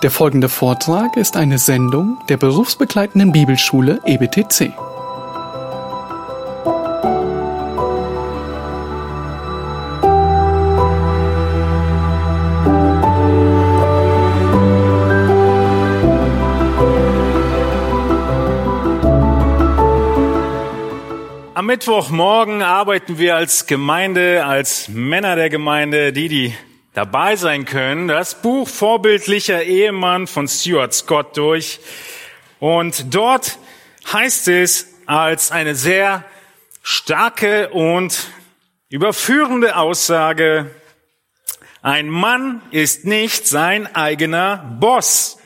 Der folgende Vortrag ist eine Sendung der berufsbegleitenden Bibelschule EBTC. Am Mittwochmorgen arbeiten wir als Gemeinde, als Männer der Gemeinde, die, die dabei sein können, das Buch Vorbildlicher Ehemann von Stuart Scott durch. Und dort heißt es als eine sehr starke und überführende Aussage, ein Mann ist nicht sein eigener Boss.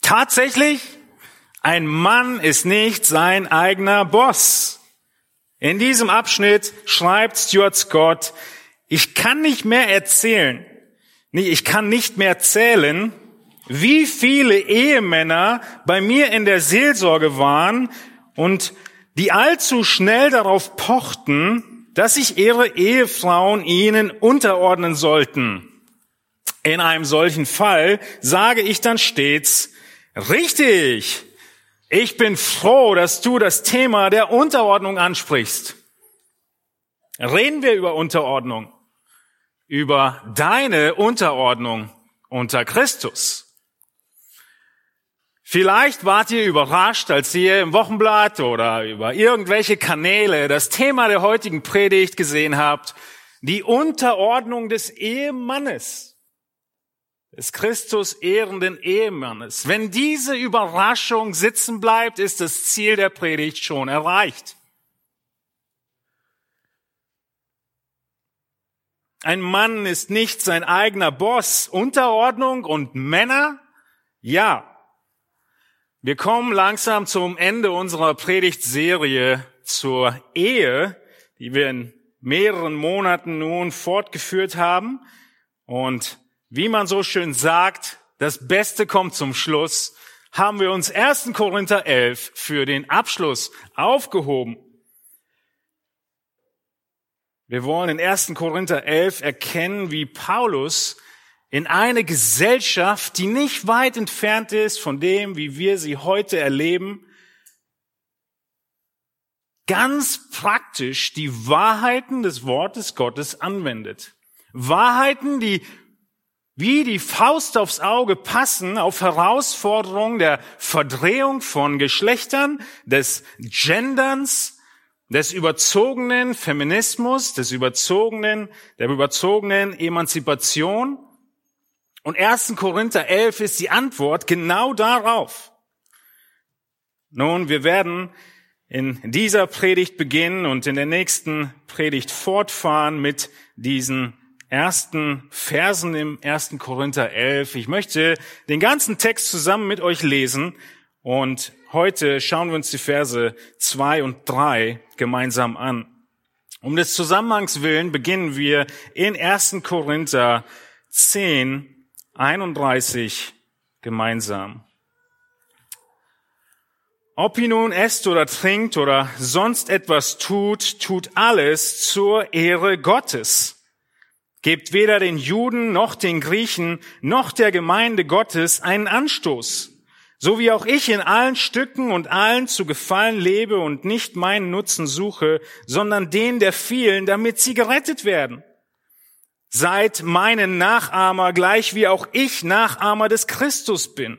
Tatsächlich ein Mann ist nicht sein eigener Boss. In diesem Abschnitt schreibt Stuart Scott, ich kann nicht mehr erzählen, nee, ich kann nicht mehr zählen, wie viele Ehemänner bei mir in der Seelsorge waren und die allzu schnell darauf pochten, dass sich ihre Ehefrauen ihnen unterordnen sollten. In einem solchen Fall sage ich dann stets, richtig, ich bin froh, dass du das Thema der Unterordnung ansprichst. Reden wir über Unterordnung, über deine Unterordnung unter Christus. Vielleicht wart ihr überrascht, als ihr im Wochenblatt oder über irgendwelche Kanäle das Thema der heutigen Predigt gesehen habt, die Unterordnung des Ehemannes des Christus ehrenden Ehemannes. Wenn diese Überraschung sitzen bleibt, ist das Ziel der Predigt schon erreicht. Ein Mann ist nicht sein eigener Boss. Unterordnung und Männer? Ja. Wir kommen langsam zum Ende unserer Predigtserie zur Ehe, die wir in mehreren Monaten nun fortgeführt haben. Und wie man so schön sagt, das Beste kommt zum Schluss, haben wir uns 1. Korinther 11 für den Abschluss aufgehoben. Wir wollen in 1. Korinther 11 erkennen, wie Paulus in eine Gesellschaft, die nicht weit entfernt ist von dem, wie wir sie heute erleben, ganz praktisch die Wahrheiten des Wortes Gottes anwendet. Wahrheiten, die wie die Faust aufs Auge passen auf Herausforderungen der Verdrehung von Geschlechtern, des Genderns, des überzogenen Feminismus, des überzogenen, der überzogenen Emanzipation. Und 1. Korinther 11 ist die Antwort genau darauf. Nun, wir werden in dieser Predigt beginnen und in der nächsten Predigt fortfahren mit diesen ersten Versen im 1. Korinther 11. Ich möchte den ganzen Text zusammen mit euch lesen und heute schauen wir uns die Verse 2 und 3 gemeinsam an. Um des Zusammenhangs willen beginnen wir in 1. Korinther 10, 31 gemeinsam. Ob ihr nun esst oder trinkt oder sonst etwas tut, tut alles zur Ehre Gottes. Gebt weder den Juden noch den Griechen noch der Gemeinde Gottes einen Anstoß, so wie auch ich in allen Stücken und allen zu gefallen lebe und nicht meinen Nutzen suche, sondern den der vielen, damit sie gerettet werden. Seid meinen Nachahmer, gleich wie auch ich Nachahmer des Christus bin.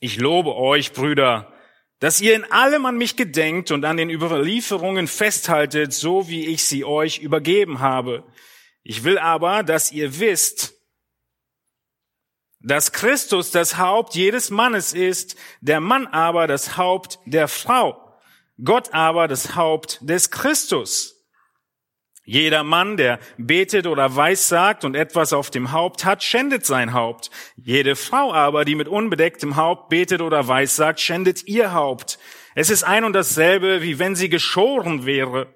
Ich lobe euch, Brüder, dass ihr in allem an mich gedenkt und an den Überlieferungen festhaltet, so wie ich sie euch übergeben habe. Ich will aber, dass ihr wisst, dass Christus das Haupt jedes Mannes ist, der Mann aber das Haupt der Frau, Gott aber das Haupt des Christus. Jeder Mann, der betet oder weissagt und etwas auf dem Haupt hat, schändet sein Haupt. Jede Frau aber, die mit unbedecktem Haupt betet oder weissagt, schändet ihr Haupt. Es ist ein und dasselbe, wie wenn sie geschoren wäre.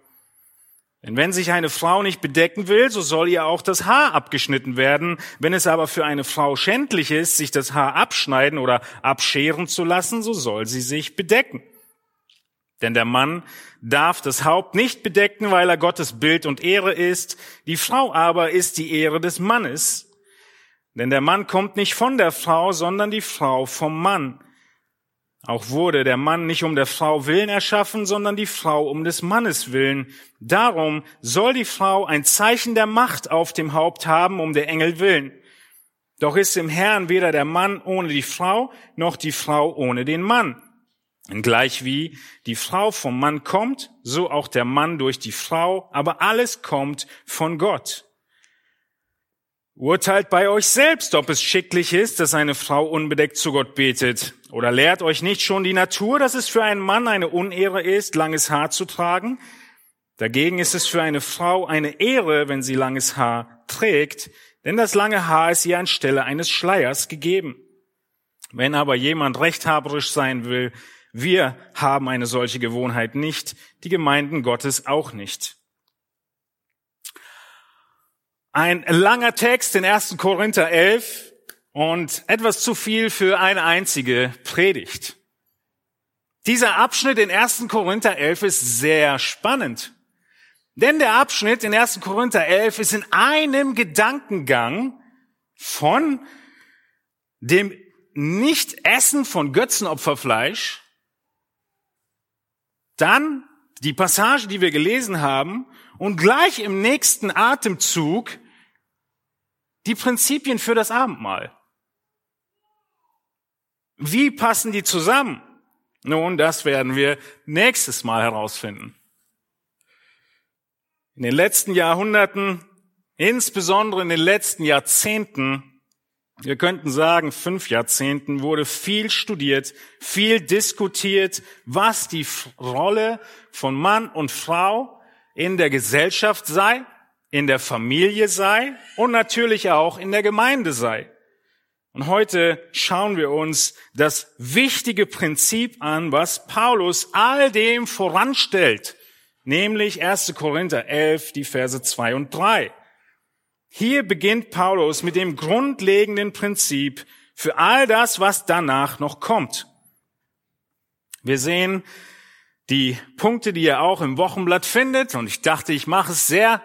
Denn wenn sich eine Frau nicht bedecken will, so soll ihr auch das Haar abgeschnitten werden. Wenn es aber für eine Frau schändlich ist, sich das Haar abschneiden oder abscheren zu lassen, so soll sie sich bedecken. Denn der Mann darf das Haupt nicht bedecken, weil er Gottes Bild und Ehre ist. Die Frau aber ist die Ehre des Mannes. Denn der Mann kommt nicht von der Frau, sondern die Frau vom Mann. Auch wurde der Mann nicht um der Frau willen erschaffen, sondern die Frau um des Mannes willen. Darum soll die Frau ein Zeichen der Macht auf dem Haupt haben, um der Engel willen. Doch ist im Herrn weder der Mann ohne die Frau, noch die Frau ohne den Mann. Und gleich wie die Frau vom Mann kommt, so auch der Mann durch die Frau, aber alles kommt von Gott. Urteilt bei euch selbst, ob es schicklich ist, dass eine Frau unbedeckt zu Gott betet. Oder lehrt euch nicht schon die Natur, dass es für einen Mann eine Unehre ist, langes Haar zu tragen? Dagegen ist es für eine Frau eine Ehre, wenn sie langes Haar trägt, denn das lange Haar ist ihr anstelle eines Schleiers gegeben. Wenn aber jemand rechthaberisch sein will, wir haben eine solche Gewohnheit nicht, die Gemeinden Gottes auch nicht. Ein langer Text in 1. Korinther 11 und etwas zu viel für eine einzige Predigt. Dieser Abschnitt in 1. Korinther 11 ist sehr spannend. Denn der Abschnitt in 1. Korinther 11 ist in einem Gedankengang von dem Nicht-Essen von Götzenopferfleisch, dann die Passage, die wir gelesen haben, und gleich im nächsten Atemzug die Prinzipien für das Abendmahl. Wie passen die zusammen? Nun, das werden wir nächstes Mal herausfinden. In den letzten Jahrhunderten, insbesondere in den letzten Jahrzehnten, wir könnten sagen, fünf Jahrzehnten wurde viel studiert, viel diskutiert, was die Rolle von Mann und Frau in der Gesellschaft sei, in der Familie sei und natürlich auch in der Gemeinde sei. Und heute schauen wir uns das wichtige Prinzip an, was Paulus all dem voranstellt, nämlich 1. Korinther 11, die Verse 2 und 3. Hier beginnt Paulus mit dem grundlegenden Prinzip für all das, was danach noch kommt. Wir sehen die Punkte, die ihr auch im Wochenblatt findet, und ich dachte, ich mache es sehr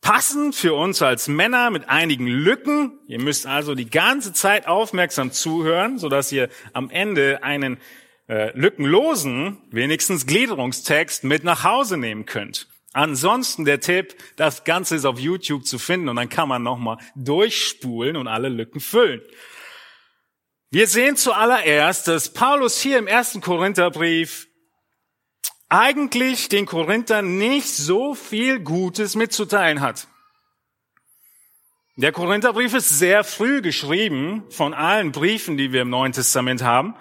passend für uns als Männer mit einigen Lücken. Ihr müsst also die ganze Zeit aufmerksam zuhören, sodass ihr am Ende einen äh, lückenlosen, wenigstens Gliederungstext mit nach Hause nehmen könnt. Ansonsten der Tipp, das Ganze ist auf YouTube zu finden und dann kann man nochmal durchspulen und alle Lücken füllen. Wir sehen zuallererst, dass Paulus hier im ersten Korintherbrief eigentlich den Korinthern nicht so viel Gutes mitzuteilen hat. Der Korintherbrief ist sehr früh geschrieben von allen Briefen, die wir im Neuen Testament haben.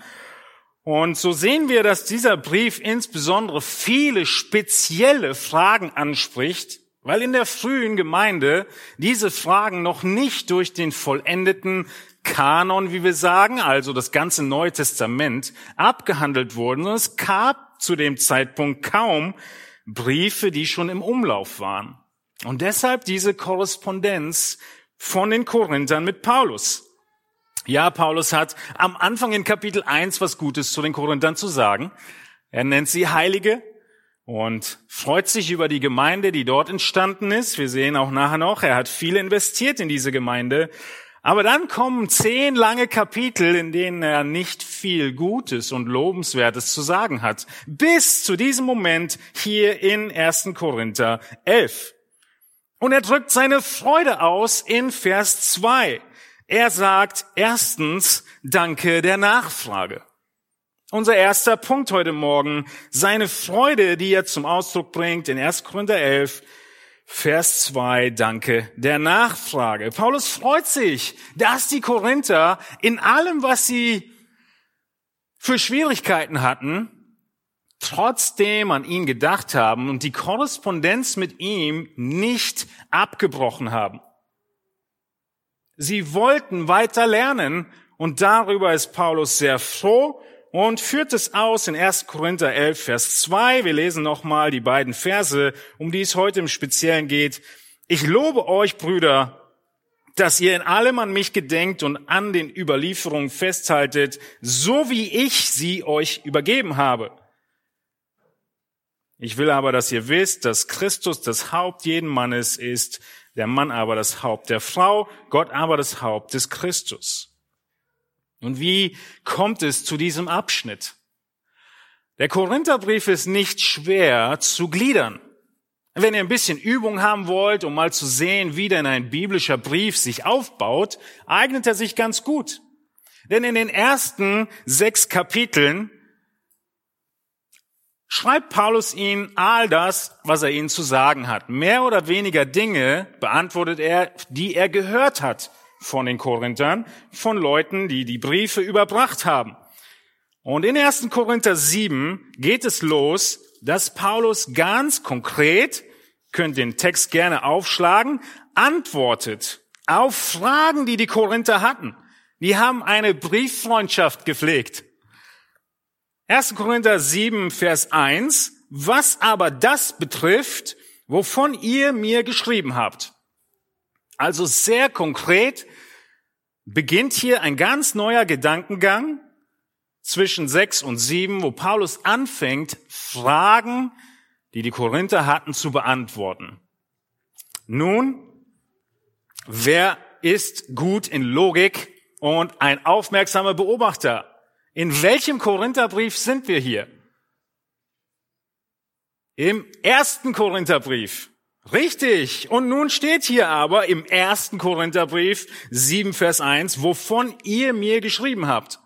Und so sehen wir, dass dieser Brief insbesondere viele spezielle Fragen anspricht, weil in der frühen Gemeinde diese Fragen noch nicht durch den vollendeten Kanon, wie wir sagen, also das ganze Neue Testament, abgehandelt wurden. Und es gab zu dem Zeitpunkt kaum Briefe, die schon im Umlauf waren. Und deshalb diese Korrespondenz von den Korinthern mit Paulus. Ja, Paulus hat am Anfang in Kapitel 1 was Gutes zu den Korinthern zu sagen. Er nennt sie Heilige und freut sich über die Gemeinde, die dort entstanden ist. Wir sehen auch nachher noch, er hat viel investiert in diese Gemeinde. Aber dann kommen zehn lange Kapitel, in denen er nicht viel Gutes und Lobenswertes zu sagen hat. Bis zu diesem Moment hier in 1. Korinther 11. Und er drückt seine Freude aus in Vers 2. Er sagt erstens Danke der Nachfrage. Unser erster Punkt heute Morgen, seine Freude, die er zum Ausdruck bringt in 1. Korinther 11, Vers 2, Danke der Nachfrage. Paulus freut sich, dass die Korinther in allem, was sie für Schwierigkeiten hatten, trotzdem an ihn gedacht haben und die Korrespondenz mit ihm nicht abgebrochen haben. Sie wollten weiter lernen und darüber ist Paulus sehr froh und führt es aus in 1. Korinther 11, Vers 2. Wir lesen nochmal die beiden Verse, um die es heute im Speziellen geht. Ich lobe euch, Brüder, dass ihr in allem an mich gedenkt und an den Überlieferungen festhaltet, so wie ich sie euch übergeben habe. Ich will aber, dass ihr wisst, dass Christus das Haupt jeden Mannes ist, der Mann aber das Haupt der Frau, Gott aber das Haupt des Christus. Und wie kommt es zu diesem Abschnitt? Der Korintherbrief ist nicht schwer zu gliedern. Wenn ihr ein bisschen Übung haben wollt, um mal zu sehen, wie denn ein biblischer Brief sich aufbaut, eignet er sich ganz gut. Denn in den ersten sechs Kapiteln schreibt Paulus ihnen all das, was er ihnen zu sagen hat. Mehr oder weniger Dinge beantwortet er, die er gehört hat von den Korinthern, von Leuten, die die Briefe überbracht haben. Und in 1. Korinther 7 geht es los, dass Paulus ganz konkret, könnt den Text gerne aufschlagen, antwortet auf Fragen, die die Korinther hatten. Die haben eine Brieffreundschaft gepflegt. 1. Korinther 7, Vers 1. Was aber das betrifft, wovon ihr mir geschrieben habt. Also sehr konkret beginnt hier ein ganz neuer Gedankengang zwischen 6 und 7, wo Paulus anfängt, Fragen, die die Korinther hatten, zu beantworten. Nun, wer ist gut in Logik und ein aufmerksamer Beobachter? In welchem Korintherbrief sind wir hier? Im ersten Korintherbrief. Richtig. Und nun steht hier aber im ersten Korintherbrief 7 Vers 1, wovon ihr mir geschrieben habt.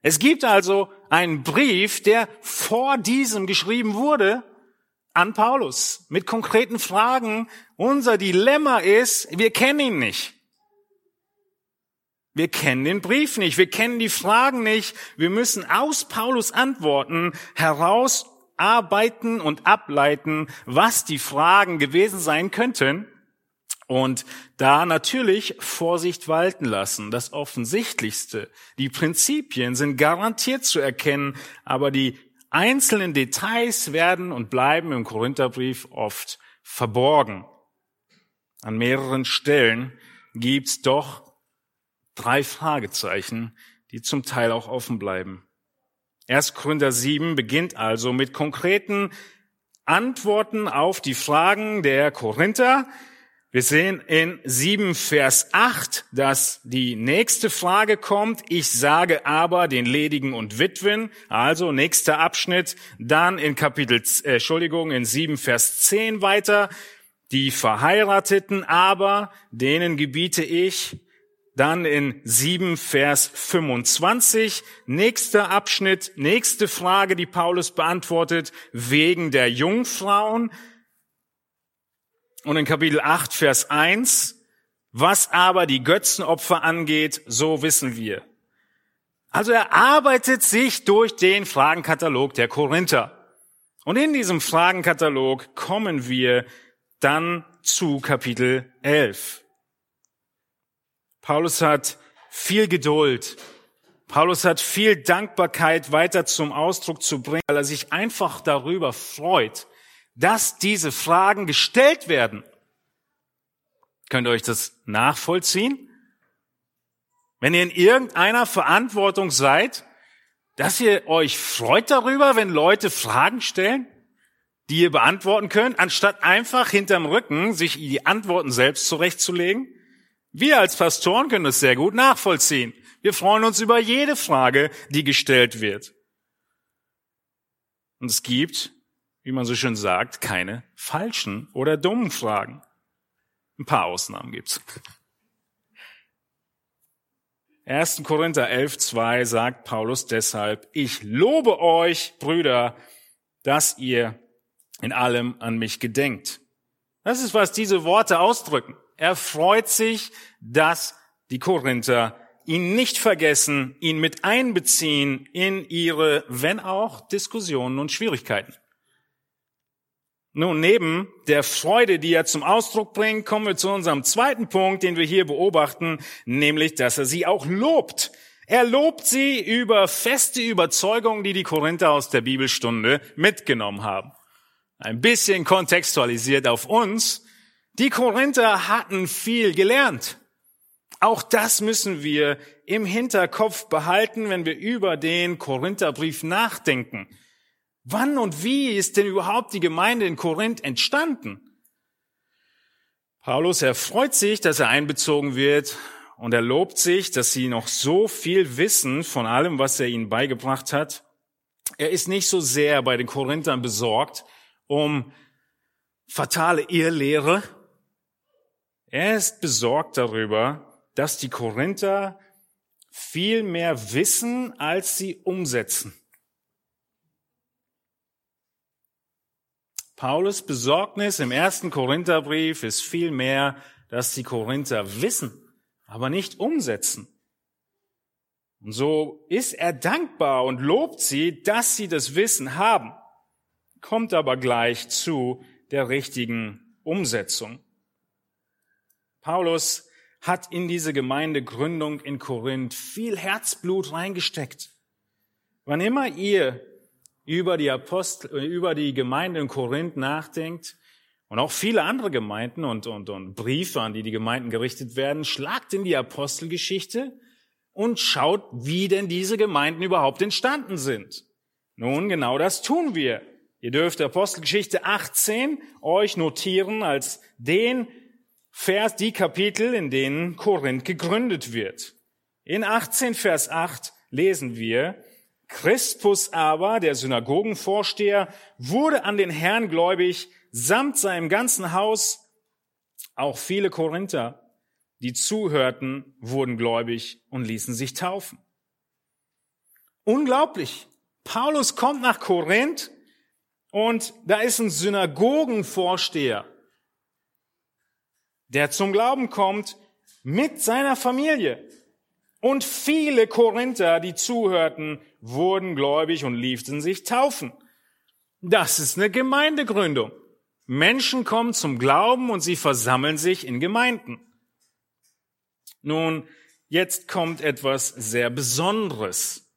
Es gibt also einen Brief, der vor diesem geschrieben wurde an Paulus mit konkreten Fragen. Unser Dilemma ist, wir kennen ihn nicht. Wir kennen den Brief nicht, wir kennen die Fragen nicht. Wir müssen aus Paulus Antworten herausarbeiten und ableiten, was die Fragen gewesen sein könnten. Und da natürlich Vorsicht walten lassen. Das Offensichtlichste. Die Prinzipien sind garantiert zu erkennen, aber die einzelnen Details werden und bleiben im Korintherbrief oft verborgen. An mehreren Stellen gibt's doch drei Fragezeichen, die zum Teil auch offen bleiben. 1. Korinther 7 beginnt also mit konkreten Antworten auf die Fragen der Korinther. Wir sehen in 7 Vers 8, dass die nächste Frage kommt. Ich sage aber den Ledigen und Witwen. Also nächster Abschnitt. Dann in Kapitel, äh, Entschuldigung, in 7 Vers 10 weiter. Die Verheirateten aber, denen gebiete ich, dann in 7 Vers 25, nächster Abschnitt, nächste Frage, die Paulus beantwortet, wegen der Jungfrauen. Und in Kapitel 8 Vers 1, was aber die Götzenopfer angeht, so wissen wir. Also er arbeitet sich durch den Fragenkatalog der Korinther. Und in diesem Fragenkatalog kommen wir dann zu Kapitel 11. Paulus hat viel Geduld. Paulus hat viel Dankbarkeit weiter zum Ausdruck zu bringen, weil er sich einfach darüber freut, dass diese Fragen gestellt werden. Könnt ihr euch das nachvollziehen? Wenn ihr in irgendeiner Verantwortung seid, dass ihr euch freut darüber, wenn Leute Fragen stellen, die ihr beantworten könnt, anstatt einfach hinterm Rücken sich die Antworten selbst zurechtzulegen? Wir als Pastoren können das sehr gut nachvollziehen. Wir freuen uns über jede Frage, die gestellt wird. Und es gibt, wie man so schön sagt, keine falschen oder dummen Fragen. Ein paar Ausnahmen gibt's. 1. Korinther 11, 2 sagt Paulus deshalb, ich lobe euch, Brüder, dass ihr in allem an mich gedenkt. Das ist, was diese Worte ausdrücken. Er freut sich, dass die Korinther ihn nicht vergessen, ihn mit einbeziehen in ihre, wenn auch, Diskussionen und Schwierigkeiten. Nun, neben der Freude, die er zum Ausdruck bringt, kommen wir zu unserem zweiten Punkt, den wir hier beobachten, nämlich, dass er sie auch lobt. Er lobt sie über feste Überzeugungen, die die Korinther aus der Bibelstunde mitgenommen haben. Ein bisschen kontextualisiert auf uns. Die Korinther hatten viel gelernt. Auch das müssen wir im Hinterkopf behalten, wenn wir über den Korintherbrief nachdenken. Wann und wie ist denn überhaupt die Gemeinde in Korinth entstanden? Paulus, er freut sich, dass er einbezogen wird und er lobt sich, dass sie noch so viel wissen von allem, was er ihnen beigebracht hat. Er ist nicht so sehr bei den Korinthern besorgt um fatale Irrlehre. Er ist besorgt darüber, dass die Korinther viel mehr wissen, als sie umsetzen. Paulus Besorgnis im ersten Korintherbrief ist vielmehr, dass die Korinther wissen, aber nicht umsetzen. Und so ist er dankbar und lobt sie, dass sie das Wissen haben, kommt aber gleich zu der richtigen Umsetzung. Paulus hat in diese Gemeindegründung in Korinth viel Herzblut reingesteckt. Wann immer ihr über die Apostel, über die Gemeinde in Korinth nachdenkt und auch viele andere Gemeinden und, und, und Briefe, an die die Gemeinden gerichtet werden, schlagt in die Apostelgeschichte und schaut, wie denn diese Gemeinden überhaupt entstanden sind. Nun, genau das tun wir. Ihr dürft Apostelgeschichte 18 euch notieren als den Vers, die Kapitel, in denen Korinth gegründet wird. In 18 Vers 8 lesen wir, Crispus aber, der Synagogenvorsteher, wurde an den Herrn gläubig, samt seinem ganzen Haus. Auch viele Korinther, die zuhörten, wurden gläubig und ließen sich taufen. Unglaublich. Paulus kommt nach Korinth und da ist ein Synagogenvorsteher, der zum Glauben kommt mit seiner Familie. Und viele Korinther, die zuhörten, wurden gläubig und liefen sich taufen. Das ist eine Gemeindegründung. Menschen kommen zum Glauben und sie versammeln sich in Gemeinden. Nun, jetzt kommt etwas sehr Besonderes.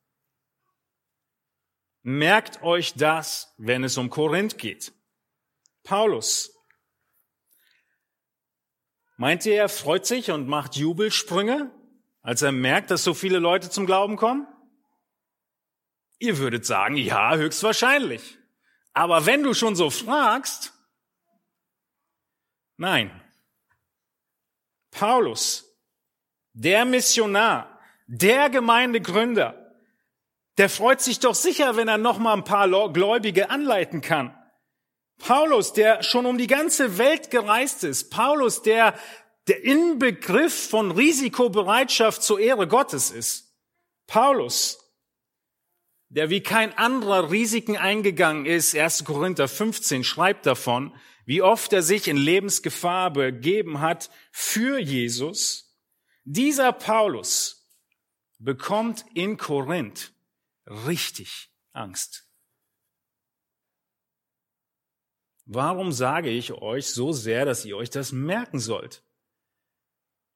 Merkt euch das, wenn es um Korinth geht. Paulus. Meint ihr, er freut sich und macht Jubelsprünge? als er merkt, dass so viele Leute zum Glauben kommen? Ihr würdet sagen, ja, höchstwahrscheinlich. Aber wenn du schon so fragst, nein. Paulus, der Missionar, der Gemeindegründer, der freut sich doch sicher, wenn er noch mal ein paar Gläubige anleiten kann. Paulus, der schon um die ganze Welt gereist ist. Paulus, der der Inbegriff von Risikobereitschaft zur Ehre Gottes ist. Paulus, der wie kein anderer Risiken eingegangen ist, 1. Korinther 15 schreibt davon, wie oft er sich in Lebensgefahr begeben hat für Jesus. Dieser Paulus bekommt in Korinth richtig Angst. Warum sage ich euch so sehr, dass ihr euch das merken sollt?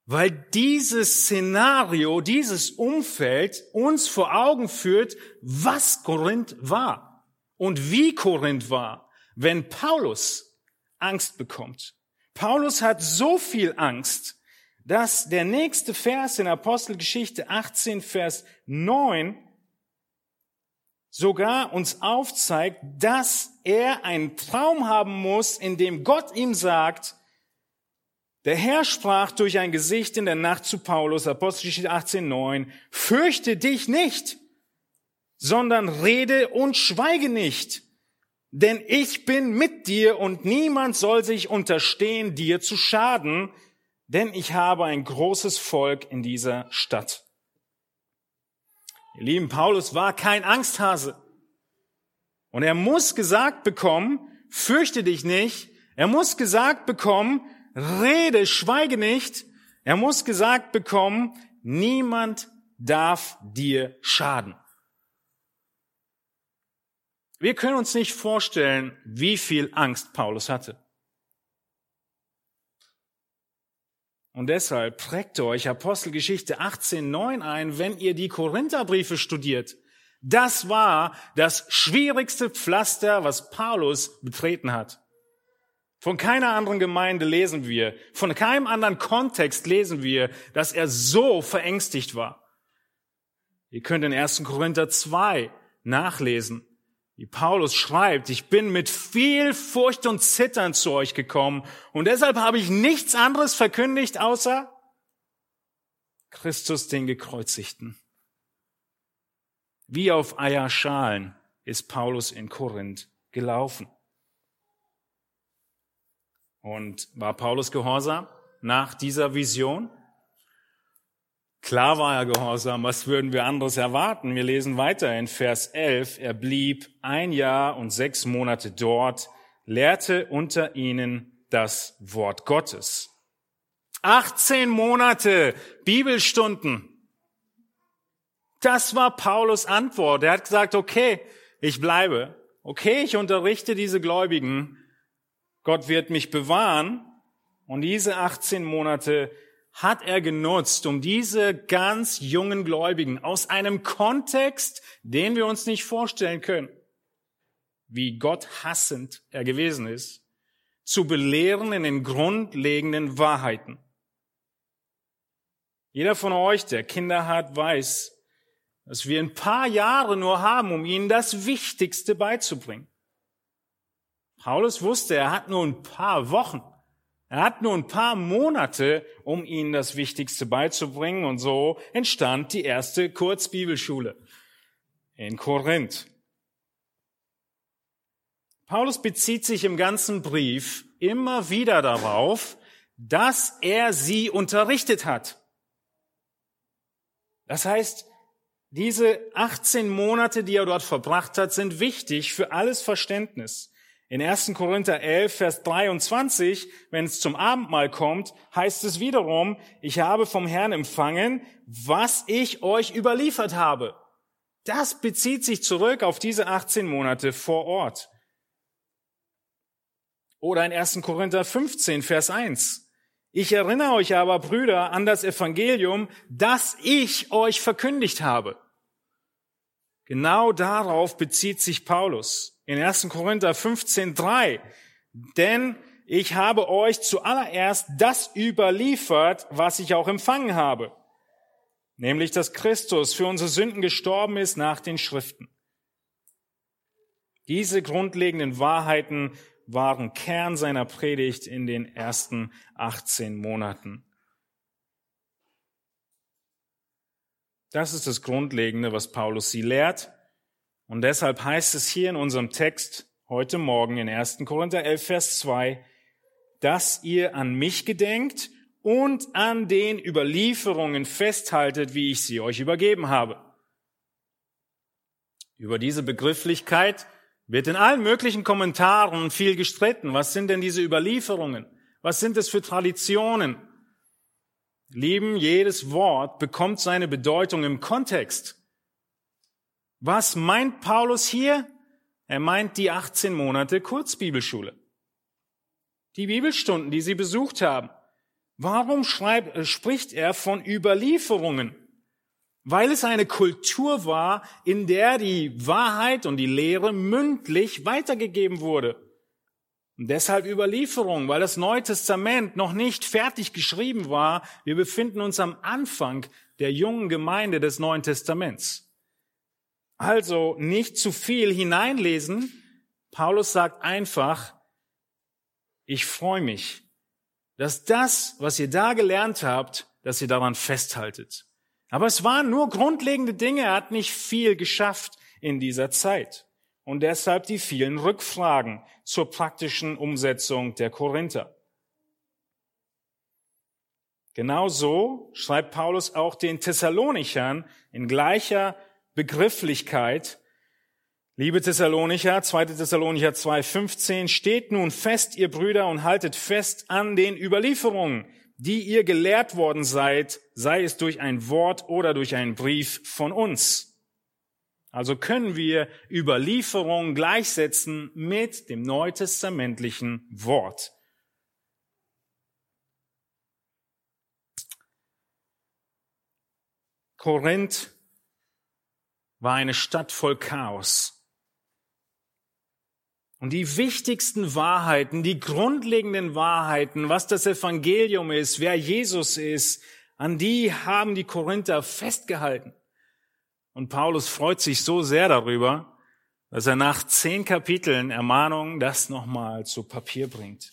Weil dieses Szenario, dieses Umfeld uns vor Augen führt, was Korinth war und wie Korinth war, wenn Paulus Angst bekommt. Paulus hat so viel Angst, dass der nächste Vers in Apostelgeschichte 18, Vers 9 sogar uns aufzeigt, dass er einen Traum haben muss, in dem Gott ihm sagt, der Herr sprach durch ein Gesicht in der Nacht zu Paulus, Apostelgeschichte 18,9, fürchte dich nicht, sondern rede und schweige nicht, denn ich bin mit dir und niemand soll sich unterstehen, dir zu schaden, denn ich habe ein großes Volk in dieser Stadt. Ihr lieben, Paulus war kein Angsthase. Und er muss gesagt bekommen, fürchte dich nicht. Er muss gesagt bekommen, rede, schweige nicht. Er muss gesagt bekommen, niemand darf dir schaden. Wir können uns nicht vorstellen, wie viel Angst Paulus hatte. Und deshalb prägt euch Apostelgeschichte 18.9 ein, wenn ihr die Korintherbriefe studiert. Das war das schwierigste Pflaster, was Paulus betreten hat. Von keiner anderen Gemeinde lesen wir, von keinem anderen Kontext lesen wir, dass er so verängstigt war. Ihr könnt in 1. Korinther 2 nachlesen, Wie Paulus schreibt, ich bin mit viel Furcht und Zittern zu euch gekommen und deshalb habe ich nichts anderes verkündigt außer Christus den Gekreuzigten. Wie auf Eierschalen ist Paulus in Korinth gelaufen. Und war Paulus gehorsam nach dieser Vision? Klar war er gehorsam. Was würden wir anderes erwarten? Wir lesen weiter in Vers 11. Er blieb ein Jahr und sechs Monate dort, lehrte unter ihnen das Wort Gottes. 18 Monate Bibelstunden. Das war Paulus Antwort. Er hat gesagt, okay, ich bleibe. Okay, ich unterrichte diese Gläubigen. Gott wird mich bewahren. Und diese 18 Monate hat er genutzt, um diese ganz jungen Gläubigen aus einem Kontext, den wir uns nicht vorstellen können, wie Gott hassend er gewesen ist, zu belehren in den grundlegenden Wahrheiten. Jeder von euch, der Kinder hat, weiß, dass wir ein paar Jahre nur haben, um ihnen das Wichtigste beizubringen. Paulus wusste, er hat nur ein paar Wochen, er hat nur ein paar Monate, um ihnen das Wichtigste beizubringen und so entstand die erste Kurzbibelschule in Korinth. Paulus bezieht sich im ganzen Brief immer wieder darauf, dass er sie unterrichtet hat. Das heißt, diese 18 Monate, die er dort verbracht hat, sind wichtig für alles Verständnis. In 1. Korinther 11, Vers 23, wenn es zum Abendmahl kommt, heißt es wiederum, ich habe vom Herrn empfangen, was ich euch überliefert habe. Das bezieht sich zurück auf diese 18 Monate vor Ort. Oder in 1. Korinther 15, Vers 1. Ich erinnere euch aber, Brüder, an das Evangelium, das ich euch verkündigt habe. Genau darauf bezieht sich Paulus in 1. Korinther 15.3. Denn ich habe euch zuallererst das überliefert, was ich auch empfangen habe. Nämlich, dass Christus für unsere Sünden gestorben ist nach den Schriften. Diese grundlegenden Wahrheiten waren Kern seiner Predigt in den ersten 18 Monaten. Das ist das Grundlegende, was Paulus sie lehrt. Und deshalb heißt es hier in unserem Text heute Morgen in 1. Korinther 11, Vers 2, dass ihr an mich gedenkt und an den Überlieferungen festhaltet, wie ich sie euch übergeben habe. Über diese Begrifflichkeit wird in allen möglichen Kommentaren viel gestritten. Was sind denn diese Überlieferungen? Was sind es für Traditionen? Lieben, jedes Wort bekommt seine Bedeutung im Kontext. Was meint Paulus hier? Er meint die 18 Monate Kurzbibelschule. Die Bibelstunden, die sie besucht haben. Warum schreibt, äh, spricht er von Überlieferungen? weil es eine Kultur war, in der die Wahrheit und die Lehre mündlich weitergegeben wurde. Und deshalb Überlieferung, weil das Neue Testament noch nicht fertig geschrieben war. Wir befinden uns am Anfang der jungen Gemeinde des Neuen Testaments. Also nicht zu viel hineinlesen. Paulus sagt einfach, ich freue mich, dass das, was ihr da gelernt habt, dass ihr daran festhaltet. Aber es waren nur grundlegende Dinge. Er hat nicht viel geschafft in dieser Zeit. Und deshalb die vielen Rückfragen zur praktischen Umsetzung der Korinther. Genauso schreibt Paulus auch den Thessalonichern in gleicher Begrifflichkeit. Liebe Thessalonicher, 2. Thessalonicher 2,15, steht nun fest, ihr Brüder, und haltet fest an den Überlieferungen, die ihr gelehrt worden seid, sei es durch ein Wort oder durch einen Brief von uns. Also können wir Überlieferung gleichsetzen mit dem neutestamentlichen Wort. Korinth war eine Stadt voll Chaos. Und die wichtigsten Wahrheiten, die grundlegenden Wahrheiten, was das Evangelium ist, wer Jesus ist, an die haben die Korinther festgehalten. Und Paulus freut sich so sehr darüber, dass er nach zehn Kapiteln Ermahnungen das nochmal zu Papier bringt.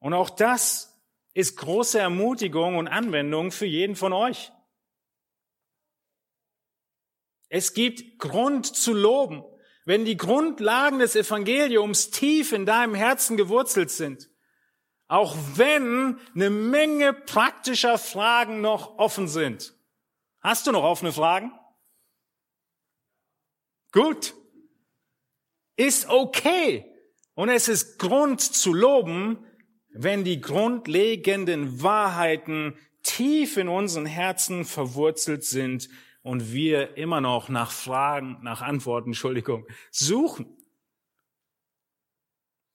Und auch das ist große Ermutigung und Anwendung für jeden von euch. Es gibt Grund zu loben, wenn die Grundlagen des Evangeliums tief in deinem Herzen gewurzelt sind. Auch wenn eine Menge praktischer Fragen noch offen sind. Hast du noch offene Fragen? Gut. Ist okay. Und es ist Grund zu loben, wenn die grundlegenden Wahrheiten tief in unseren Herzen verwurzelt sind und wir immer noch nach Fragen, nach Antworten, Entschuldigung, suchen.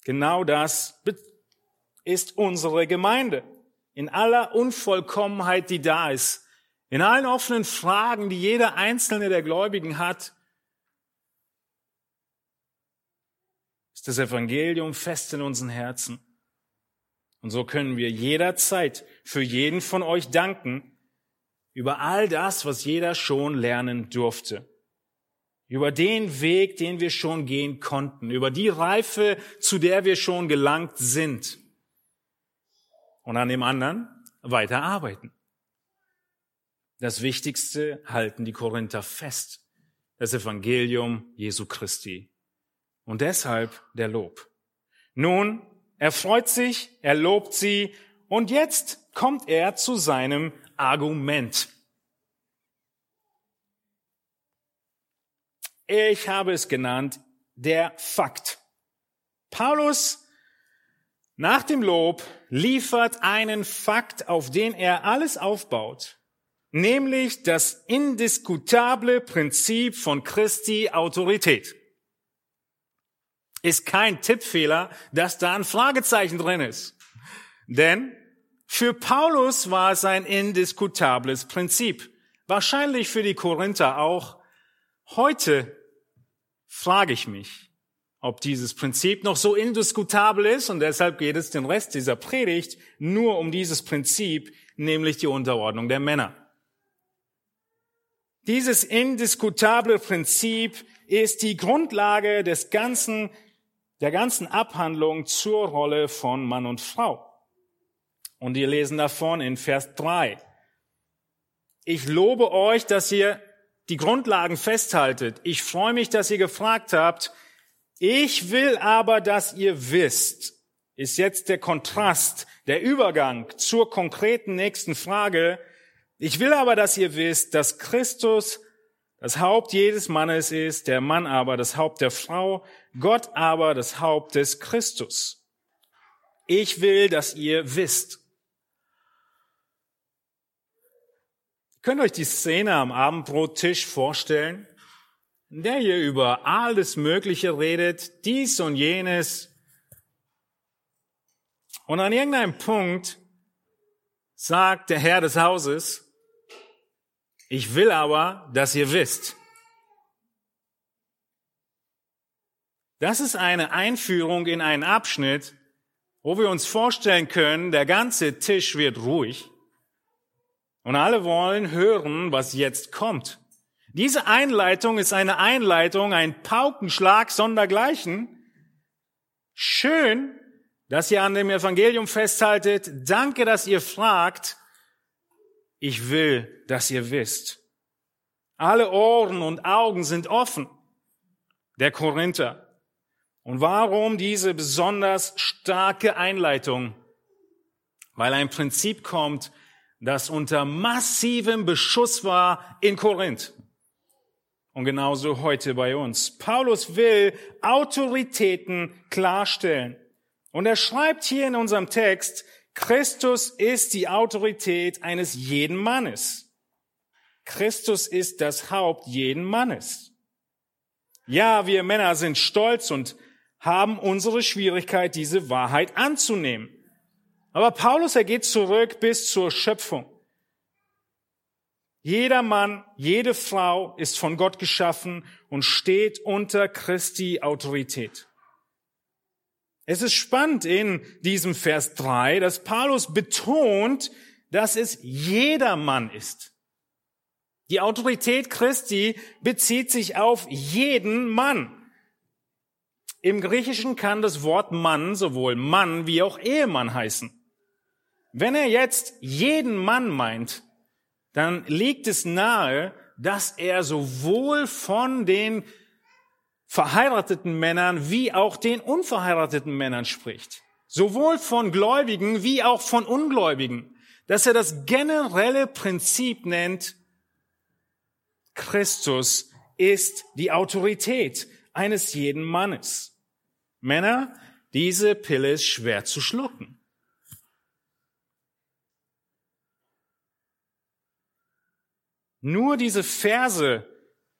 Genau das ist unsere Gemeinde. In aller Unvollkommenheit, die da ist. In allen offenen Fragen, die jeder einzelne der Gläubigen hat. Ist das Evangelium fest in unseren Herzen. Und so können wir jederzeit für jeden von euch danken über all das, was jeder schon lernen durfte. Über den Weg, den wir schon gehen konnten. Über die Reife, zu der wir schon gelangt sind. Und an dem anderen weiter arbeiten. Das Wichtigste halten die Korinther fest. Das Evangelium Jesu Christi. Und deshalb der Lob. Nun er freut sich, er lobt sie und jetzt kommt er zu seinem Argument. Ich habe es genannt, der Fakt. Paulus nach dem Lob liefert einen Fakt, auf den er alles aufbaut, nämlich das indiskutable Prinzip von Christi Autorität ist kein Tippfehler, dass da ein Fragezeichen drin ist. Denn für Paulus war es ein indiskutables Prinzip. Wahrscheinlich für die Korinther auch. Heute frage ich mich, ob dieses Prinzip noch so indiskutabel ist und deshalb geht es den Rest dieser Predigt nur um dieses Prinzip, nämlich die Unterordnung der Männer. Dieses indiskutable Prinzip ist die Grundlage des ganzen der ganzen Abhandlung zur Rolle von Mann und Frau. Und wir lesen davon in Vers 3. Ich lobe euch, dass ihr die Grundlagen festhaltet. Ich freue mich, dass ihr gefragt habt. Ich will aber, dass ihr wisst, ist jetzt der Kontrast, der Übergang zur konkreten nächsten Frage. Ich will aber, dass ihr wisst, dass Christus das Haupt jedes Mannes ist, der Mann aber das Haupt der Frau, Gott aber das Haupt des Christus. Ich will, dass ihr wisst. Könnt ihr euch die Szene am Abendbrottisch vorstellen, in der ihr über alles Mögliche redet, dies und jenes. Und an irgendeinem Punkt sagt der Herr des Hauses, ich will aber, dass ihr wisst. Das ist eine Einführung in einen Abschnitt, wo wir uns vorstellen können, der ganze Tisch wird ruhig und alle wollen hören, was jetzt kommt. Diese Einleitung ist eine Einleitung, ein Paukenschlag sondergleichen. Schön, dass ihr an dem Evangelium festhaltet. Danke, dass ihr fragt. Ich will, dass ihr wisst. Alle Ohren und Augen sind offen. Der Korinther. Und warum diese besonders starke Einleitung? Weil ein Prinzip kommt, das unter massivem Beschuss war in Korinth. Und genauso heute bei uns. Paulus will Autoritäten klarstellen. Und er schreibt hier in unserem Text, Christus ist die Autorität eines jeden Mannes. Christus ist das Haupt jeden Mannes. Ja, wir Männer sind stolz und haben unsere Schwierigkeit, diese Wahrheit anzunehmen. Aber Paulus, er geht zurück bis zur Schöpfung. Jeder Mann, jede Frau ist von Gott geschaffen und steht unter Christi Autorität. Es ist spannend in diesem Vers 3, dass Paulus betont, dass es jeder Mann ist. Die Autorität Christi bezieht sich auf jeden Mann. Im Griechischen kann das Wort Mann sowohl Mann wie auch Ehemann heißen. Wenn er jetzt jeden Mann meint, dann liegt es nahe, dass er sowohl von den verheirateten Männern wie auch den unverheirateten Männern spricht. Sowohl von Gläubigen wie auch von Ungläubigen. Dass er das generelle Prinzip nennt, Christus ist die Autorität eines jeden Mannes. Männer, diese Pille ist schwer zu schlucken. Nur diese Verse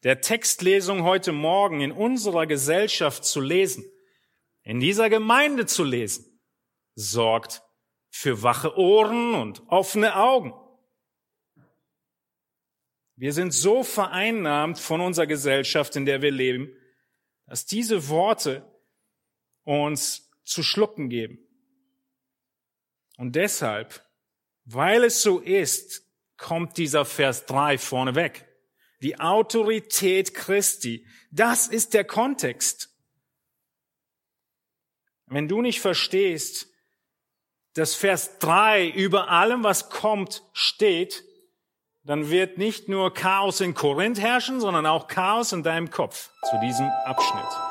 der Textlesung heute Morgen in unserer Gesellschaft zu lesen, in dieser Gemeinde zu lesen, sorgt für wache Ohren und offene Augen. Wir sind so vereinnahmt von unserer Gesellschaft, in der wir leben, dass diese Worte uns zu schlucken geben. Und deshalb, weil es so ist, kommt dieser Vers 3 vorneweg. Die Autorität Christi. Das ist der Kontext. Wenn du nicht verstehst, dass Vers 3 über allem, was kommt, steht, dann wird nicht nur Chaos in Korinth herrschen, sondern auch Chaos in deinem Kopf zu diesem Abschnitt.